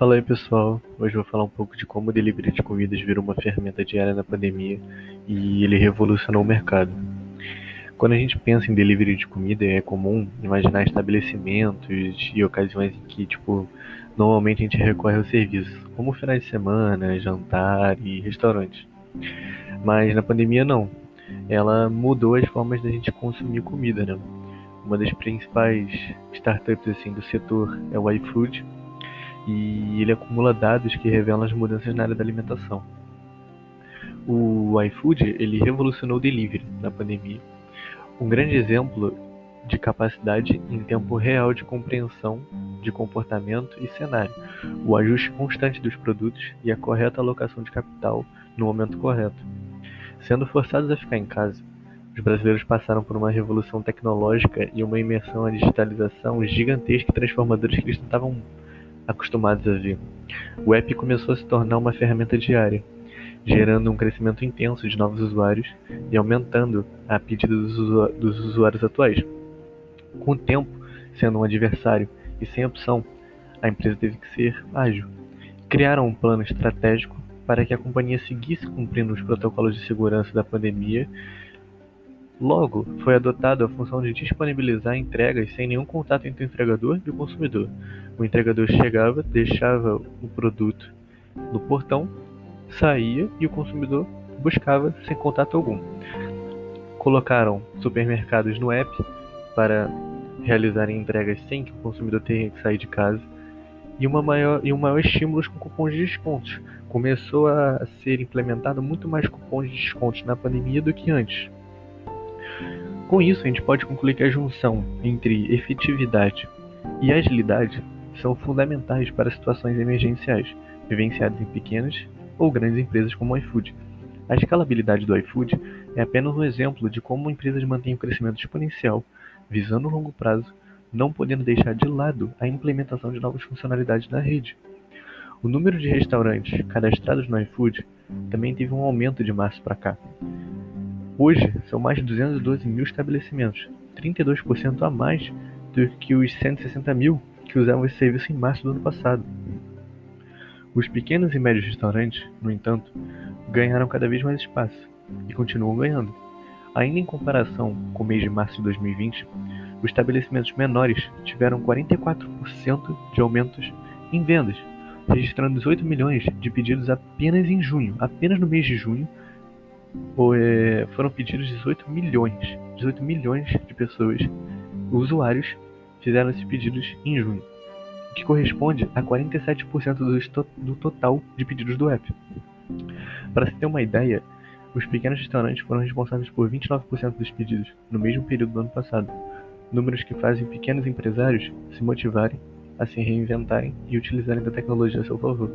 Fala aí pessoal, hoje vou falar um pouco de como o delivery de comidas virou uma ferramenta diária na pandemia e ele revolucionou o mercado. Quando a gente pensa em delivery de comida, é comum imaginar estabelecimentos e ocasiões em que, tipo, normalmente a gente recorre ao serviço, como finais de semana, jantar e restaurantes. Mas na pandemia não. Ela mudou as formas da gente consumir comida, né? Uma das principais startups assim do setor é o iFood e ele acumula dados que revelam as mudanças na área da alimentação. O iFood ele revolucionou o delivery na pandemia. Um grande exemplo de capacidade em tempo real de compreensão de comportamento e cenário, o ajuste constante dos produtos e a correta alocação de capital no momento correto. Sendo forçados a ficar em casa, os brasileiros passaram por uma revolução tecnológica e uma imersão à digitalização gigantesca e transformadora que eles não estavam acostumados a ver. O app começou a se tornar uma ferramenta diária, gerando um crescimento intenso de novos usuários e aumentando a pedida dos usuários atuais. Com o tempo sendo um adversário e sem opção, a empresa teve que ser ágil. Criaram um plano estratégico para que a companhia seguisse cumprindo os protocolos de segurança da pandemia Logo, foi adotada a função de disponibilizar entregas sem nenhum contato entre o entregador e o consumidor. O entregador chegava, deixava o produto no portão, saía e o consumidor buscava sem contato algum. Colocaram supermercados no app para realizarem entregas sem que o consumidor tenha que sair de casa e, uma maior, e um maior estímulo com cupons de descontos. Começou a ser implementado muito mais cupons de descontos na pandemia do que antes. Com isso, a gente pode concluir que a junção entre efetividade e agilidade são fundamentais para situações emergenciais, vivenciadas em pequenas ou grandes empresas como o iFood. A escalabilidade do iFood é apenas um exemplo de como empresas mantêm um crescimento exponencial, visando o longo prazo, não podendo deixar de lado a implementação de novas funcionalidades na rede. O número de restaurantes cadastrados no iFood também teve um aumento de março para cá, Hoje, são mais de 212 mil estabelecimentos, 32% a mais do que os 160 mil que usavam esse serviço em março do ano passado. Os pequenos e médios restaurantes, no entanto, ganharam cada vez mais espaço e continuam ganhando. Ainda em comparação com o mês de março de 2020, os estabelecimentos menores tiveram 44% de aumentos em vendas, registrando 18 milhões de pedidos apenas em junho, apenas no mês de junho, foram pedidos 18 milhões, 18 milhões de pessoas, usuários, fizeram esses pedidos em junho, o que corresponde a 47% do, do total de pedidos do app. Para se ter uma ideia, os pequenos restaurantes foram responsáveis por 29% dos pedidos no mesmo período do ano passado, números que fazem pequenos empresários se motivarem a se reinventarem e utilizarem da tecnologia a seu favor.